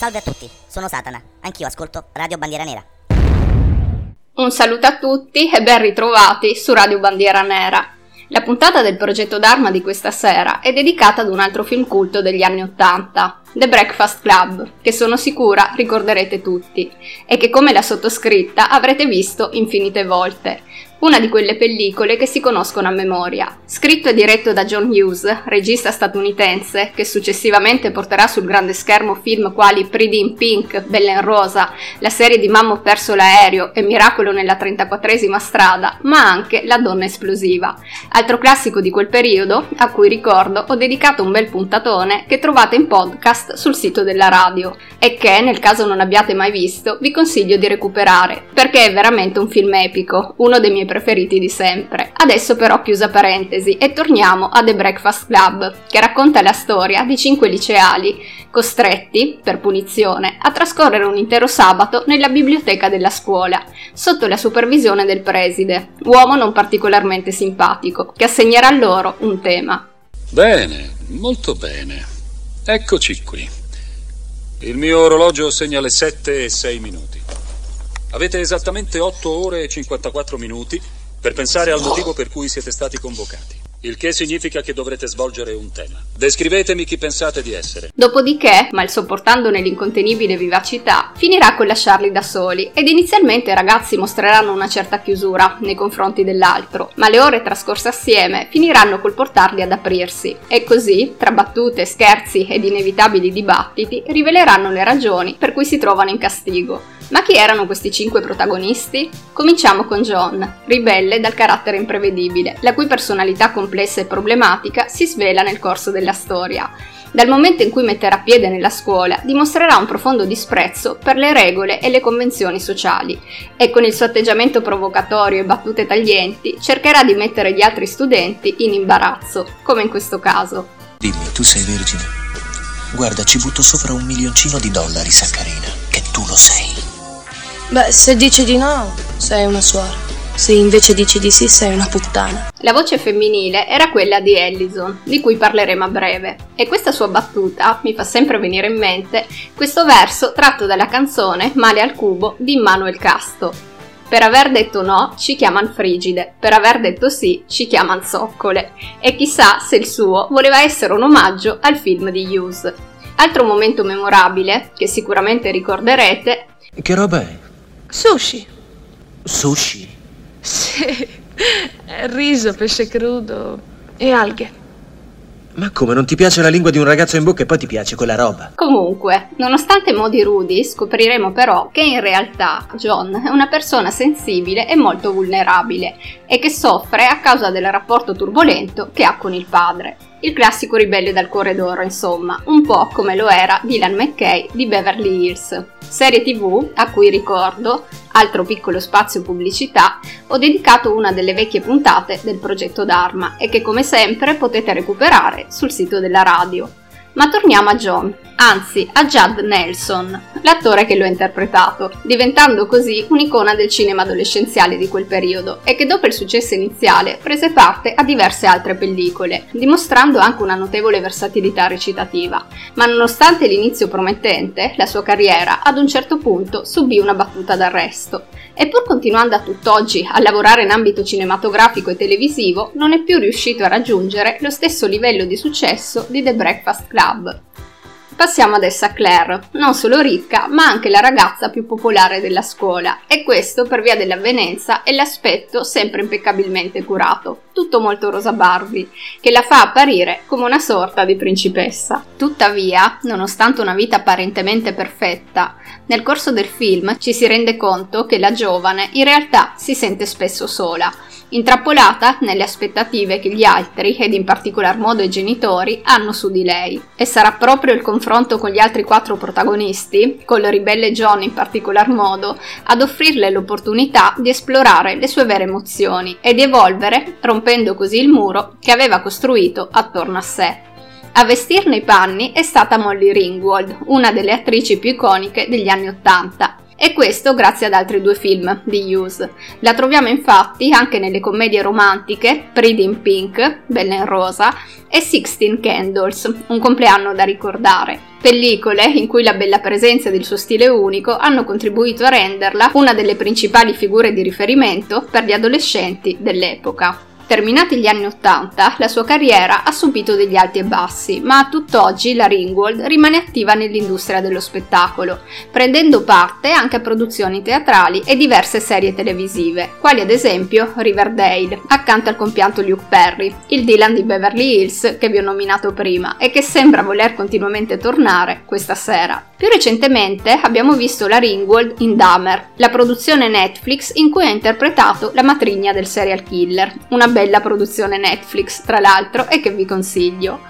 Salve a tutti, sono Satana, anch'io ascolto Radio Bandiera Nera. Un saluto a tutti e ben ritrovati su Radio Bandiera Nera. La puntata del progetto Dharma di questa sera è dedicata ad un altro film culto degli anni Ottanta, The Breakfast Club, che sono sicura ricorderete tutti e che come la sottoscritta avrete visto infinite volte, una di quelle pellicole che si conoscono a memoria. Scritto e diretto da John Hughes, regista statunitense, che successivamente porterà sul grande schermo film quali Pretty in Pink, Bella in Rosa, la serie di Mamma ho perso l'aereo e Miracolo nella 34esima strada, ma anche La donna esplosiva. Altro classico di quel periodo, a cui ricordo ho dedicato un bel puntatone che trovate in podcast sul sito della radio e che, nel caso non abbiate mai visto, vi consiglio di recuperare, perché è veramente un film epico, uno dei miei preferiti di sempre. Adesso però chiusa parentesi e torniamo a The Breakfast Club, che racconta la storia di cinque liceali costretti, per punizione, a trascorrere un intero sabato nella biblioteca della scuola, sotto la supervisione del preside, uomo non particolarmente simpatico, che assegnerà loro un tema. Bene, molto bene. Eccoci qui. Il mio orologio segna le 7 e 6 minuti. Avete esattamente 8 ore e 54 minuti per pensare al motivo per cui siete stati convocati. Il che significa che dovrete svolgere un tema. Descrivetemi chi pensate di essere. Dopodiché, mal sopportandone l'incontenibile vivacità, finirà con lasciarli da soli ed inizialmente i ragazzi mostreranno una certa chiusura nei confronti dell'altro, ma le ore trascorse assieme finiranno col portarli ad aprirsi e così, tra battute, scherzi ed inevitabili dibattiti, riveleranno le ragioni per cui si trovano in castigo. Ma chi erano questi cinque protagonisti? Cominciamo con John, ribelle dal carattere imprevedibile, la cui personalità complessa e problematica si svela nel corso della storia. Dal momento in cui metterà piede nella scuola, dimostrerà un profondo disprezzo per le regole e le convenzioni sociali e con il suo atteggiamento provocatorio e battute taglienti cercherà di mettere gli altri studenti in imbarazzo, come in questo caso. Dimmi, tu sei vergine? Guarda, ci butto sopra un milioncino di dollari, Saccarina, che tu lo sei. Beh, se dici di no, sei una suora. Se invece dici di sì, sei una puttana. La voce femminile era quella di Ellison, di cui parleremo a breve, e questa sua battuta mi fa sempre venire in mente questo verso tratto dalla canzone Male al cubo di Immanuel Casto. Per aver detto no ci chiaman frigide, per aver detto sì ci chiaman zoccole, e chissà se il suo voleva essere un omaggio al film di Hughes. Altro momento memorabile, che sicuramente ricorderete, Che roba è? Sushi. Sushi? Sì. Riso, pesce crudo e alghe. Ma come, non ti piace la lingua di un ragazzo in bocca e poi ti piace quella roba? Comunque, nonostante modi rudi, scopriremo però che in realtà John è una persona sensibile e molto vulnerabile e che soffre a causa del rapporto turbolento che ha con il padre. Il classico ribelle dal cuore d'oro, insomma, un po' come lo era Dylan McKay di Beverly Hills. Serie tv a cui ricordo, altro piccolo spazio pubblicità, ho dedicato una delle vecchie puntate del progetto Dharma e che come sempre potete recuperare sul sito della radio. Ma torniamo a John, anzi a Judd Nelson, l'attore che lo ha interpretato, diventando così un'icona del cinema adolescenziale di quel periodo e che dopo il successo iniziale prese parte a diverse altre pellicole, dimostrando anche una notevole versatilità recitativa. Ma nonostante l'inizio promettente, la sua carriera ad un certo punto subì una battuta d'arresto e pur continuando a tutt'oggi a lavorare in ambito cinematografico e televisivo, non è più riuscito a raggiungere lo stesso livello di successo di The Breakfast Club. Passiamo adesso a Claire, non solo ricca, ma anche la ragazza più popolare della scuola, e questo per via dell'avvenenza e l'aspetto sempre impeccabilmente curato, tutto molto rosa Barbie, che la fa apparire come una sorta di principessa. Tuttavia, nonostante una vita apparentemente perfetta, nel corso del film ci si rende conto che la giovane in realtà si sente spesso sola, intrappolata nelle aspettative che gli altri, ed in particolar modo i genitori, hanno su di lei. E sarà proprio il confronto con gli altri quattro protagonisti, con il ribelle John in particolar modo, ad offrirle l'opportunità di esplorare le sue vere emozioni e di evolvere, rompendo così il muro che aveva costruito attorno a sé. A vestirne i panni è stata Molly Ringwald, una delle attrici più iconiche degli anni Ottanta, e questo grazie ad altri due film di Hughes. La troviamo infatti anche nelle commedie romantiche Pretty in Pink, Bella in Rosa, e Sixteen Candles, un compleanno da ricordare. Pellicole in cui la bella presenza del suo stile unico hanno contribuito a renderla una delle principali figure di riferimento per gli adolescenti dell'epoca. Terminati gli anni Ottanta, la sua carriera ha subito degli alti e bassi, ma a tutt'oggi la Ringwald rimane attiva nell'industria dello spettacolo, prendendo parte anche a produzioni teatrali e diverse serie televisive, quali ad esempio Riverdale, accanto al compianto Luke Perry, il Dylan di Beverly Hills che vi ho nominato prima e che sembra voler continuamente tornare questa sera. Più recentemente abbiamo visto la Ringwald in Dahmer, la produzione Netflix in cui ha interpretato la matrigna del serial killer, una bella produzione Netflix tra l'altro e che vi consiglio.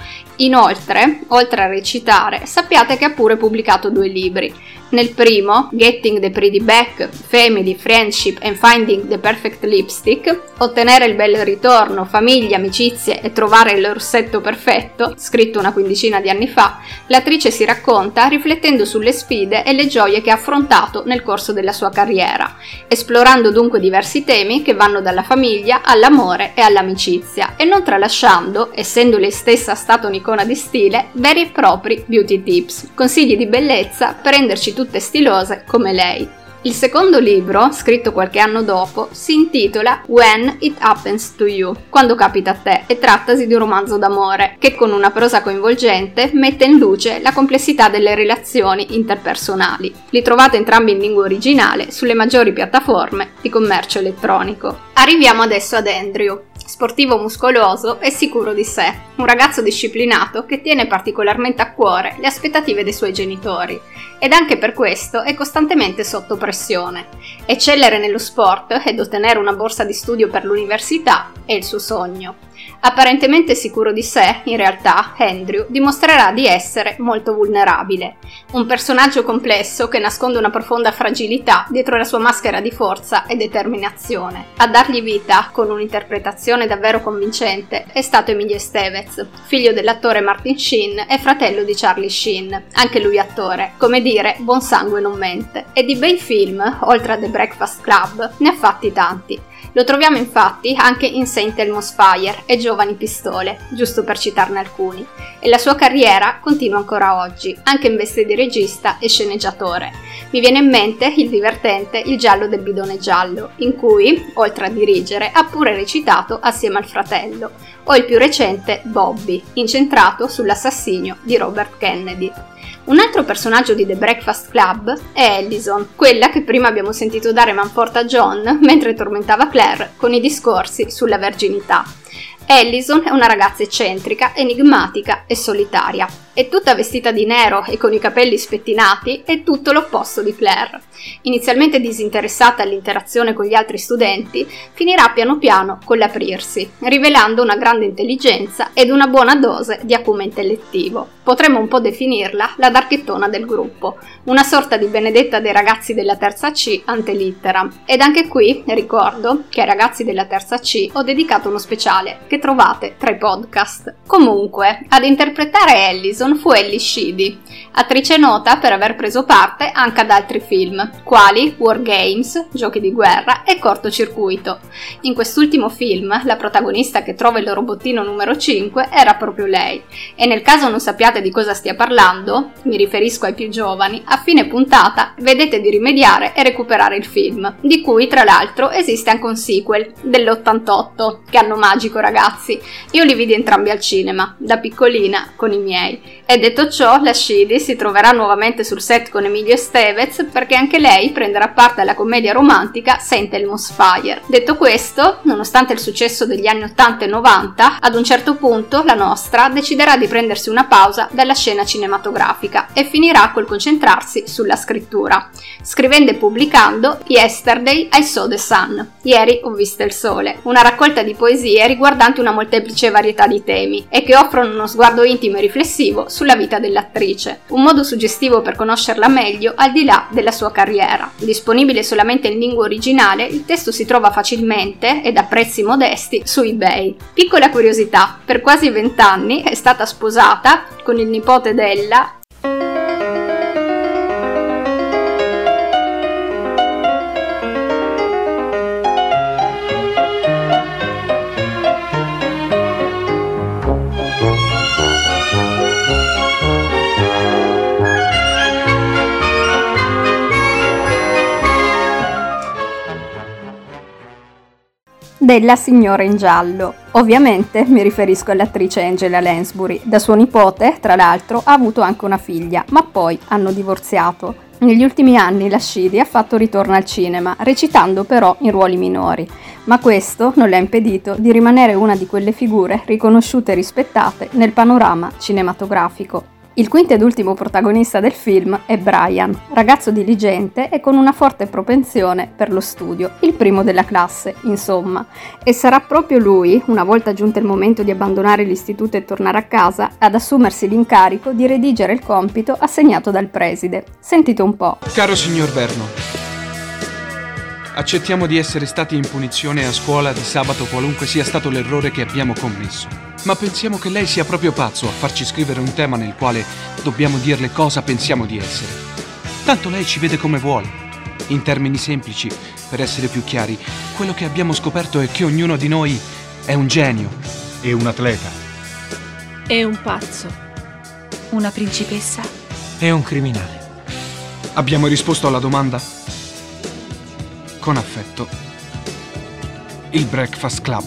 Inoltre, oltre a recitare, sappiate che ha pure pubblicato due libri, nel primo, Getting the Pretty Back, Family, Friendship and Finding the Perfect Lipstick, ottenere il bel ritorno, famiglia, amicizie e trovare il rossetto perfetto, scritto una quindicina di anni fa, l'attrice si racconta riflettendo sulle sfide e le gioie che ha affrontato nel corso della sua carriera, esplorando dunque diversi temi che vanno dalla famiglia all'amore e all'amicizia, e non tralasciando, essendo lei stessa stata un'icona di stile, veri e propri beauty tips, consigli di bellezza per renderci tutte stilose come lei. Il secondo libro, scritto qualche anno dopo, si intitola When It Happens to You, quando capita a te, e trattasi di un romanzo d'amore, che con una prosa coinvolgente mette in luce la complessità delle relazioni interpersonali. Li trovate entrambi in lingua originale sulle maggiori piattaforme di commercio elettronico. Arriviamo adesso ad Andrew, sportivo muscoloso e sicuro di sé, un ragazzo disciplinato che tiene particolarmente a cuore le aspettative dei suoi genitori ed anche per questo è costantemente sotto pressione. Eccellere nello sport ed ottenere una borsa di studio per l'università è il suo sogno. Apparentemente sicuro di sé, in realtà Andrew dimostrerà di essere molto vulnerabile, un personaggio complesso che nasconde una profonda fragilità dietro la sua maschera di forza e determinazione. A dargli vita, con un'interpretazione davvero convincente, è stato Emilio Estevez, figlio dell'attore Martin Sheen e fratello di Charlie Sheen, anche lui attore, come dire, buon sangue non mente. E di bei film, oltre a The Breakfast Club, ne ha fatti tanti. Lo troviamo infatti anche in Saint Elmo's Fire e Giovani Pistole, giusto per citarne alcuni, e la sua carriera continua ancora oggi, anche in veste di regista e sceneggiatore. Mi viene in mente il divertente Il giallo del bidone giallo, in cui, oltre a dirigere, ha pure recitato assieme al fratello, o il più recente Bobby, incentrato sull'assassinio di Robert Kennedy. Un altro personaggio di The Breakfast Club è Ellison, quella che prima abbiamo sentito dare manforte a John mentre tormentava Claire con i discorsi sulla verginità. Ellison è una ragazza eccentrica, enigmatica e solitaria. È tutta vestita di nero e con i capelli spettinati, è tutto l'opposto di Claire. Inizialmente disinteressata all'interazione con gli altri studenti, finirà piano piano con l'aprirsi, rivelando una grande intelligenza ed una buona dose di acume intellettivo. Potremmo un po' definirla la darchettona del gruppo, una sorta di benedetta dei ragazzi della terza C ante litteram. Ed anche qui ricordo che ai ragazzi della terza C ho dedicato uno speciale che trovate tra i podcast. Comunque, ad interpretare Ellison fu Ellie Sheedy, attrice nota per aver preso parte anche ad altri film, quali War Games, Giochi di guerra e Cortocircuito. In quest'ultimo film, la protagonista che trova il robottino numero 5 era proprio lei, e nel caso non sappiate di cosa stia parlando, mi riferisco ai più giovani, a fine puntata vedete di rimediare e recuperare il film, di cui tra l'altro esiste anche un sequel dell'88, che hanno magico ragazzi. Io li vidi entrambi al cinema, da piccolina, con i miei. E detto ciò, la Shidi si troverà nuovamente sul set con Emilio Estevez perché anche lei prenderà parte alla commedia romantica Saint Elmo's Fire. Detto questo, nonostante il successo degli anni 80 e 90, ad un certo punto la nostra deciderà di prendersi una pausa dalla scena cinematografica e finirà col concentrarsi sulla scrittura, scrivendo e pubblicando Yesterday I Saw the Sun, Ieri ho visto il sole, una raccolta di poesie riguardanti una molteplice varietà di temi e che offrono uno sguardo intimo e riflessivo sulla vita dell'attrice, un modo suggestivo per conoscerla meglio al di là della sua carriera. Disponibile solamente in lingua originale, il testo si trova facilmente ed a prezzi modesti su eBay. Piccola curiosità, per quasi vent'anni è stata sposata con il nipote della della signora in giallo. Ovviamente mi riferisco all'attrice Angela Lansbury. Da suo nipote, tra l'altro, ha avuto anche una figlia, ma poi hanno divorziato. Negli ultimi anni la Shidi ha fatto ritorno al cinema, recitando però in ruoli minori, ma questo non le ha impedito di rimanere una di quelle figure riconosciute e rispettate nel panorama cinematografico. Il quinto ed ultimo protagonista del film è Brian, ragazzo diligente e con una forte propensione per lo studio, il primo della classe, insomma. E sarà proprio lui, una volta giunto il momento di abbandonare l'istituto e tornare a casa, ad assumersi l'incarico di redigere il compito assegnato dal preside. Sentite un po'. Caro signor Verno, accettiamo di essere stati in punizione a scuola di sabato qualunque sia stato l'errore che abbiamo commesso. Ma pensiamo che lei sia proprio pazzo a farci scrivere un tema nel quale dobbiamo dirle cosa pensiamo di essere. Tanto lei ci vede come vuole. In termini semplici, per essere più chiari, quello che abbiamo scoperto è che ognuno di noi è un genio. E un atleta. E un pazzo. Una principessa. E un criminale. Abbiamo risposto alla domanda? Con affetto. Il Breakfast Club.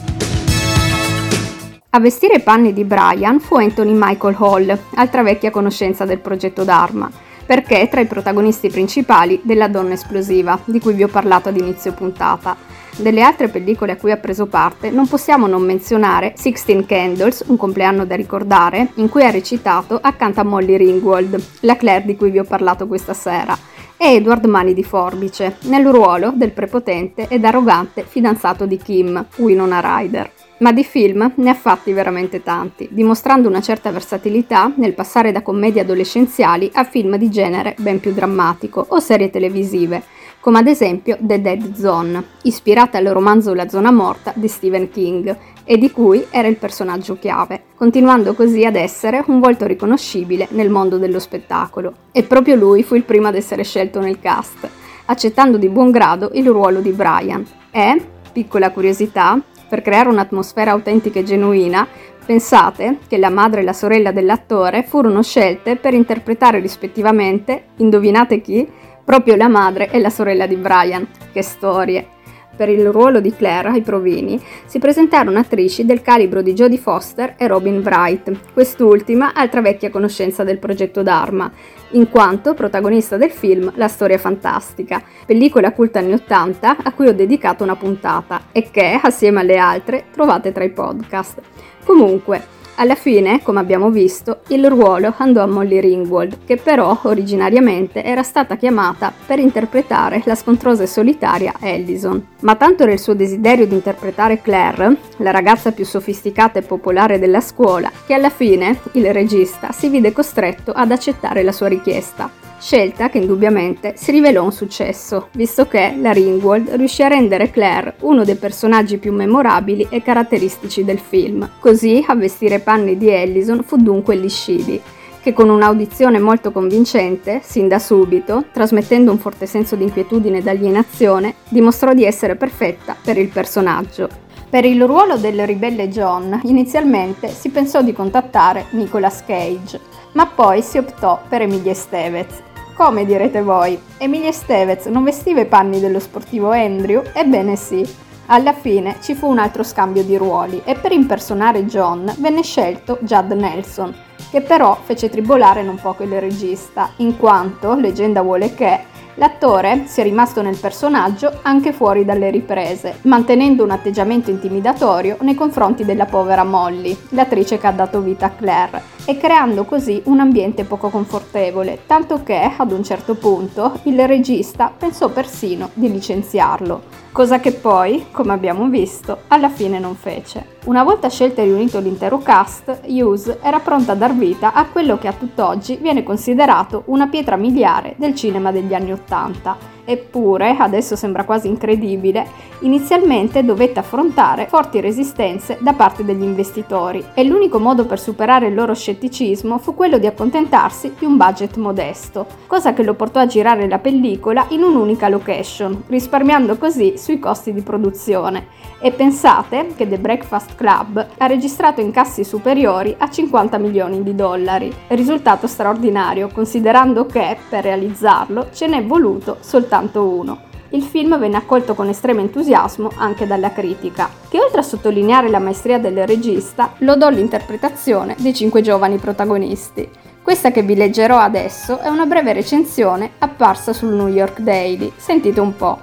A vestire i panni di Brian fu Anthony Michael Hall, altra vecchia conoscenza del progetto Dharma, perché è tra i protagonisti principali della Donna Esplosiva, di cui vi ho parlato ad inizio puntata. Delle altre pellicole a cui ha preso parte non possiamo non menzionare Sixteen Candles, un compleanno da ricordare, in cui ha recitato accanto a Molly Ringwald, la Claire di cui vi ho parlato questa sera, e Edward Mani di Forbice, nel ruolo del prepotente ed arrogante fidanzato di Kim, Winona Ryder. Ma di film ne ha fatti veramente tanti, dimostrando una certa versatilità nel passare da commedie adolescenziali a film di genere ben più drammatico o serie televisive, come ad esempio The Dead Zone, ispirata al romanzo La zona morta di Stephen King e di cui era il personaggio chiave, continuando così ad essere un volto riconoscibile nel mondo dello spettacolo. E proprio lui fu il primo ad essere scelto nel cast, accettando di buon grado il ruolo di Brian. E, piccola curiosità, per creare un'atmosfera autentica e genuina, pensate che la madre e la sorella dell'attore furono scelte per interpretare rispettivamente, indovinate chi? Proprio la madre e la sorella di Brian. Che storie! Per il ruolo di Claire ai provini si presentarono attrici del calibro di Jodie Foster e Robin Wright, quest'ultima altra vecchia conoscenza del progetto Dharma, in quanto protagonista del film La storia fantastica, pellicola culta anni 80 a cui ho dedicato una puntata e che, assieme alle altre, trovate tra i podcast. Comunque, alla fine, come abbiamo visto, il ruolo andò a Molly Ringwald, che però originariamente era stata chiamata per interpretare la scontrosa e solitaria Ellison. Ma tanto era il suo desiderio di interpretare Claire, la ragazza più sofisticata e popolare della scuola, che alla fine il regista si vide costretto ad accettare la sua richiesta scelta che indubbiamente si rivelò un successo, visto che la Ringwald riuscì a rendere Claire uno dei personaggi più memorabili e caratteristici del film. Così a vestire panni di Ellison fu dunque Lishidi, che con un'audizione molto convincente, sin da subito, trasmettendo un forte senso di inquietudine ed alienazione, dimostrò di essere perfetta per il personaggio. Per il ruolo del ribelle John, inizialmente si pensò di contattare Nicolas Cage, ma poi si optò per Emilia Stevez, come direte voi? Emilia Stevez non vestiva i panni dello sportivo Andrew? Ebbene sì. Alla fine ci fu un altro scambio di ruoli e per impersonare John venne scelto Judd Nelson, che però fece tribolare non poco il regista, in quanto, leggenda vuole che, L'attore si è rimasto nel personaggio anche fuori dalle riprese, mantenendo un atteggiamento intimidatorio nei confronti della povera Molly, l'attrice che ha dato vita a Claire, e creando così un ambiente poco confortevole, tanto che, ad un certo punto, il regista pensò persino di licenziarlo cosa che poi, come abbiamo visto, alla fine non fece. Una volta scelto e riunito l'intero cast, Hughes era pronta a dar vita a quello che a tutt'oggi viene considerato una pietra miliare del cinema degli anni Ottanta, Eppure, adesso sembra quasi incredibile, inizialmente dovette affrontare forti resistenze da parte degli investitori e l'unico modo per superare il loro scetticismo fu quello di accontentarsi di un budget modesto, cosa che lo portò a girare la pellicola in un'unica location, risparmiando così sui costi di produzione. E pensate che The Breakfast Club ha registrato incassi superiori a 50 milioni di dollari, risultato straordinario considerando che per realizzarlo ce n'è voluto soltanto uno. il film venne accolto con estremo entusiasmo anche dalla critica, che oltre a sottolineare la maestria del regista, lodò l'interpretazione dei cinque giovani protagonisti. Questa che vi leggerò adesso è una breve recensione apparsa sul New York Daily. Sentite un po'.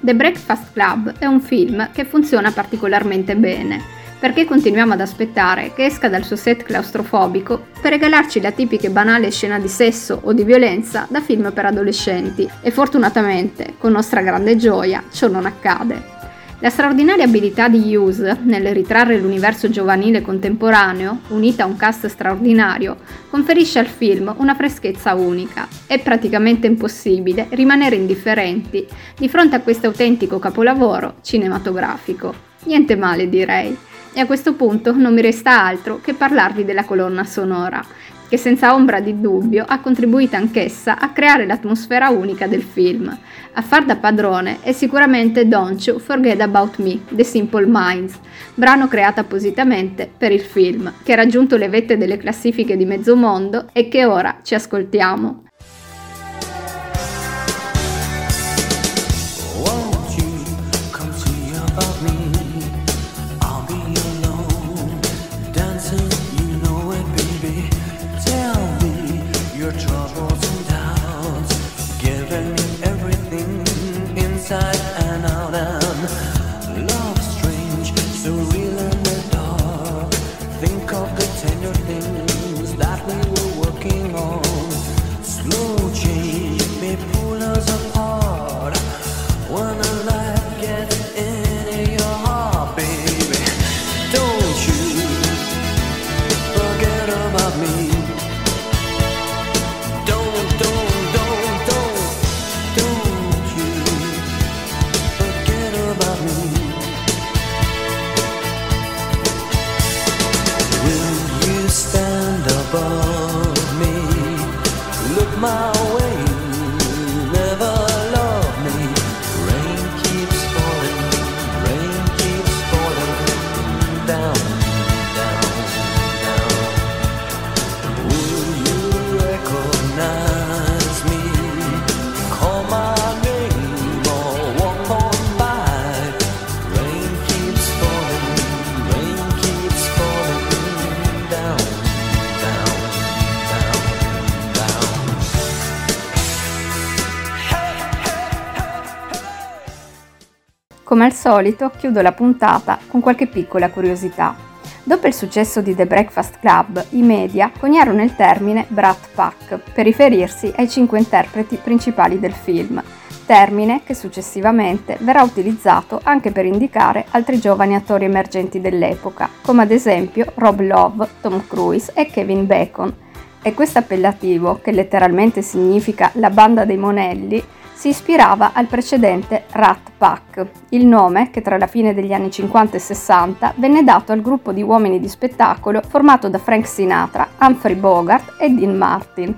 The Breakfast Club è un film che funziona particolarmente bene perché continuiamo ad aspettare che esca dal suo set claustrofobico per regalarci la tipica e banale scena di sesso o di violenza da film per adolescenti e fortunatamente, con nostra grande gioia, ciò non accade. La straordinaria abilità di Hughes nel ritrarre l'universo giovanile contemporaneo, unita a un cast straordinario, conferisce al film una freschezza unica. È praticamente impossibile rimanere indifferenti di fronte a questo autentico capolavoro cinematografico. Niente male direi. E a questo punto non mi resta altro che parlarvi della colonna sonora, che senza ombra di dubbio ha contribuito anch'essa a creare l'atmosfera unica del film. A far da padrone è sicuramente Don't You Forget About Me, The Simple Minds, brano creato appositamente per il film, che ha raggiunto le vette delle classifiche di mezzo mondo e che ora ci ascoltiamo. Come al solito chiudo la puntata con qualche piccola curiosità. Dopo il successo di The Breakfast Club, i media coniarono il termine Brat Pack per riferirsi ai cinque interpreti principali del film, termine che successivamente verrà utilizzato anche per indicare altri giovani attori emergenti dell'epoca, come ad esempio Rob Love, Tom Cruise e Kevin Bacon. E questo appellativo, che letteralmente significa la banda dei monelli, si ispirava al precedente Rat Pack, il nome che tra la fine degli anni 50 e 60 venne dato al gruppo di uomini di spettacolo formato da Frank Sinatra, Humphrey Bogart e Dean Martin.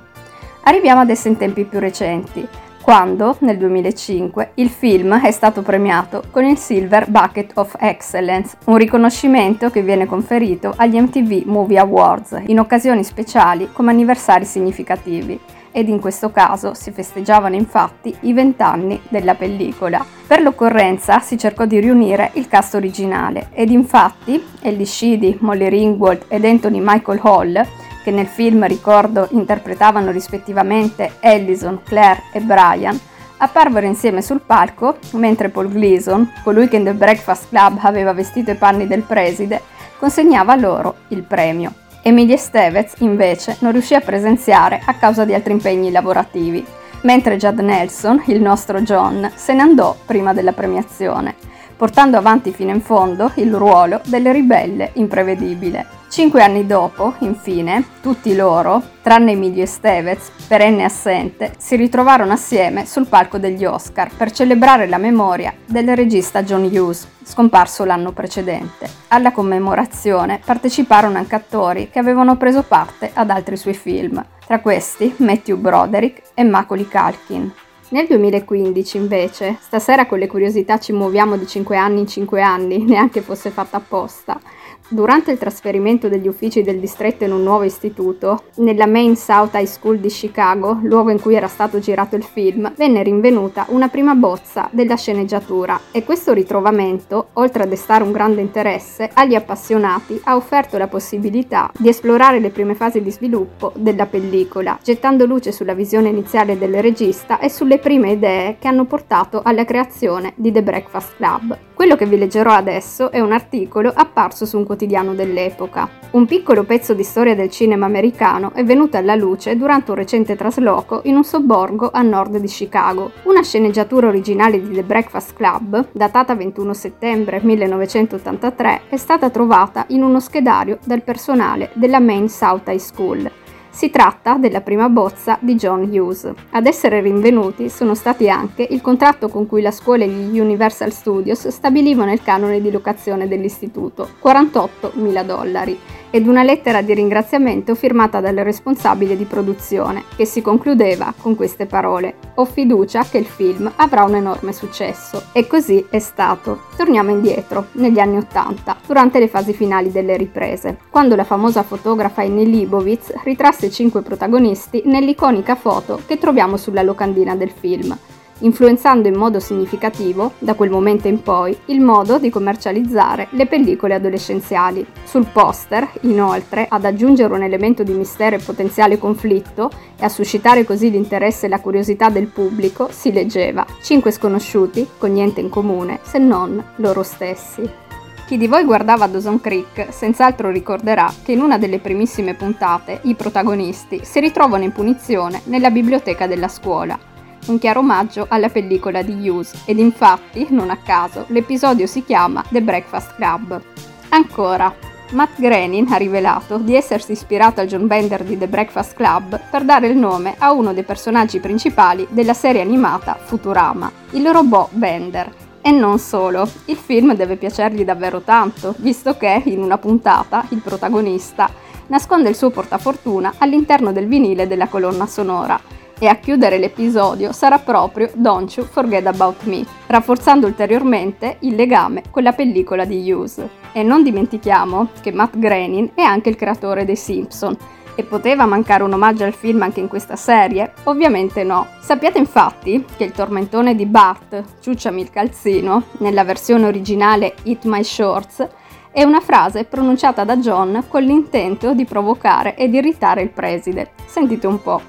Arriviamo adesso in tempi più recenti, quando, nel 2005, il film è stato premiato con il Silver Bucket of Excellence, un riconoscimento che viene conferito agli MTV Movie Awards in occasioni speciali come anniversari significativi ed in questo caso si festeggiavano infatti i vent'anni della pellicola. Per l'occorrenza si cercò di riunire il cast originale ed infatti Ellie Sheedy, Molly Ringwald ed Anthony Michael Hall che nel film ricordo interpretavano rispettivamente Ellison, Claire e Brian, apparvero insieme sul palco mentre Paul Gleason, colui che in The Breakfast Club aveva vestito i panni del preside, consegnava loro il premio. Emilie Stevez, invece, non riuscì a presenziare a causa di altri impegni lavorativi, mentre Judd Nelson, il nostro John, se ne andò prima della premiazione, portando avanti fino in fondo il ruolo del ribelle imprevedibile. Cinque anni dopo, infine, tutti loro, tranne Emilio Stevez, perenne assente, si ritrovarono assieme sul palco degli Oscar per celebrare la memoria del regista John Hughes, scomparso l'anno precedente. Alla commemorazione parteciparono anche attori che avevano preso parte ad altri suoi film, tra questi Matthew Broderick e Macaulay Culkin. Nel 2015, invece, stasera con le curiosità ci muoviamo di 5 anni in 5 anni, neanche fosse fatta apposta, Durante il trasferimento degli uffici del distretto in un nuovo istituto, nella Main South High School di Chicago, luogo in cui era stato girato il film, venne rinvenuta una prima bozza della sceneggiatura e questo ritrovamento, oltre a destare un grande interesse, agli appassionati ha offerto la possibilità di esplorare le prime fasi di sviluppo della pellicola, gettando luce sulla visione iniziale del regista e sulle prime idee che hanno portato alla creazione di The Breakfast Club. Quello che vi leggerò adesso è un articolo apparso su un quotidiano dell'epoca. Un piccolo pezzo di storia del cinema americano è venuto alla luce durante un recente trasloco in un sobborgo a nord di Chicago. Una sceneggiatura originale di The Breakfast Club, datata 21 settembre 1983, è stata trovata in uno schedario dal personale della Main South High School si tratta della prima bozza di John Hughes. Ad essere rinvenuti sono stati anche il contratto con cui la scuola e gli Universal Studios stabilivano il canone di locazione dell'istituto, 48.000 dollari, ed una lettera di ringraziamento firmata dal responsabile di produzione, che si concludeva con queste parole: Ho fiducia che il film avrà un enorme successo. E così è stato. Torniamo indietro, negli anni Ottanta, durante le fasi finali delle riprese, quando la famosa fotografa Annie Leibovitz ritrasse i cinque protagonisti nell'iconica foto che troviamo sulla locandina del film influenzando in modo significativo, da quel momento in poi, il modo di commercializzare le pellicole adolescenziali. Sul poster, inoltre, ad aggiungere un elemento di mistero e potenziale conflitto e a suscitare così l'interesse e la curiosità del pubblico, si leggeva Cinque sconosciuti con niente in comune se non loro stessi. Chi di voi guardava Dawson Creek senz'altro ricorderà che in una delle primissime puntate i protagonisti si ritrovano in punizione nella biblioteca della scuola un chiaro omaggio alla pellicola di Hughes ed infatti, non a caso, l'episodio si chiama The Breakfast Club. Ancora, Matt Groening ha rivelato di essersi ispirato al John Bender di The Breakfast Club per dare il nome a uno dei personaggi principali della serie animata Futurama, il robot Bender. E non solo, il film deve piacergli davvero tanto, visto che in una puntata il protagonista nasconde il suo portafortuna all'interno del vinile della colonna sonora e a chiudere l'episodio sarà proprio Don't You Forget About Me, rafforzando ulteriormente il legame con la pellicola di Hughes. E non dimentichiamo che Matt Groening è anche il creatore dei Simpson, e poteva mancare un omaggio al film anche in questa serie? Ovviamente no. Sappiate infatti che il tormentone di Bart, Ciucciami il calzino, nella versione originale Eat My Shorts, è una frase pronunciata da John con l'intento di provocare ed irritare il preside. Sentite un po'.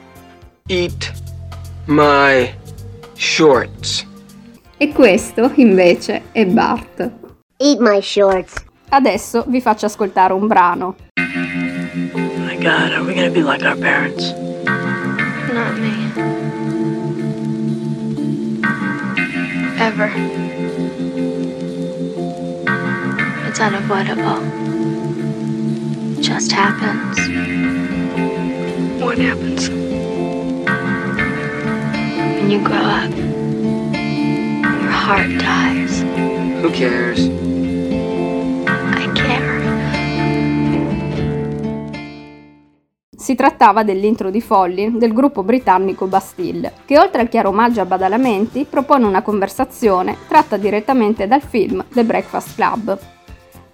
Eat my shorts. E questo, invece, è Bart. Eat my shorts. Adesso vi faccio ascoltare un brano. My god, are we gonna be like our parents? Not me. Ever. It's unavoidable. It just happens. What happens? When you grow up, your heart dies. Who cares? Si trattava dell'intro di Folly del gruppo britannico Bastille, che oltre al chiaro omaggio a Badalamenti propone una conversazione tratta direttamente dal film The Breakfast Club.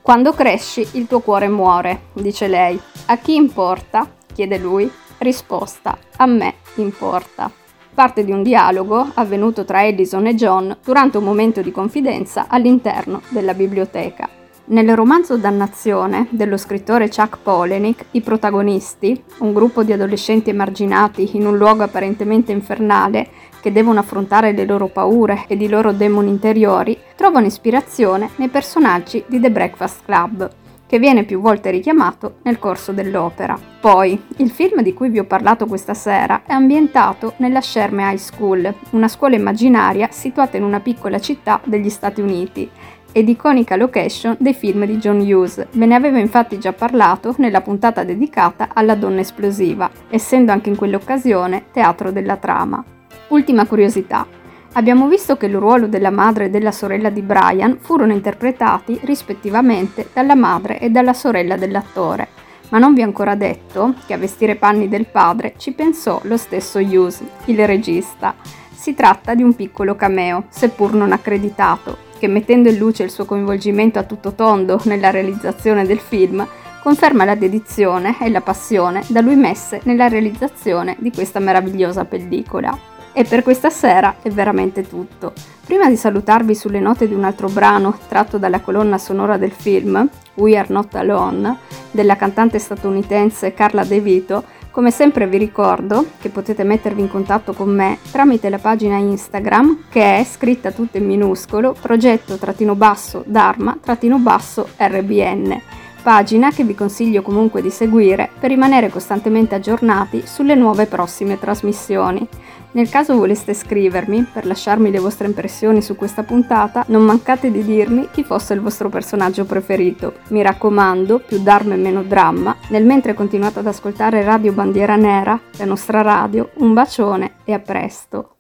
Quando cresci il tuo cuore muore, dice lei. A chi importa? chiede lui. Risposta, a me importa parte di un dialogo avvenuto tra Edison e John durante un momento di confidenza all'interno della biblioteca. Nel romanzo Dannazione dello scrittore Chuck Palahniuk, i protagonisti, un gruppo di adolescenti emarginati in un luogo apparentemente infernale che devono affrontare le loro paure ed i loro demoni interiori, trovano ispirazione nei personaggi di The Breakfast Club, che viene più volte richiamato nel corso dell'opera. Poi, il film di cui vi ho parlato questa sera è ambientato nella Sherman High School, una scuola immaginaria situata in una piccola città degli Stati Uniti ed iconica location dei film di John Hughes. Ve ne avevo infatti già parlato nella puntata dedicata alla donna esplosiva, essendo anche in quell'occasione teatro della trama. Ultima curiosità, Abbiamo visto che il ruolo della madre e della sorella di Brian furono interpretati rispettivamente dalla madre e dalla sorella dell'attore, ma non vi ho ancora detto che a vestire panni del padre ci pensò lo stesso Hughes, il regista. Si tratta di un piccolo cameo, seppur non accreditato, che mettendo in luce il suo coinvolgimento a tutto tondo nella realizzazione del film, conferma la dedizione e la passione da lui messe nella realizzazione di questa meravigliosa pellicola. E per questa sera è veramente tutto. Prima di salutarvi sulle note di un altro brano tratto dalla colonna sonora del film, We Are Not Alone, della cantante statunitense Carla De Vito, come sempre vi ricordo che potete mettervi in contatto con me tramite la pagina Instagram che è scritta tutto in minuscolo progetto-basso-dharma-basso-rbn pagina che vi consiglio comunque di seguire per rimanere costantemente aggiornati sulle nuove prossime trasmissioni. Nel caso voleste scrivermi per lasciarmi le vostre impressioni su questa puntata, non mancate di dirmi chi fosse il vostro personaggio preferito. Mi raccomando, più d'arme e meno dramma. Nel mentre continuate ad ascoltare Radio Bandiera Nera, la nostra radio, un bacione e a presto.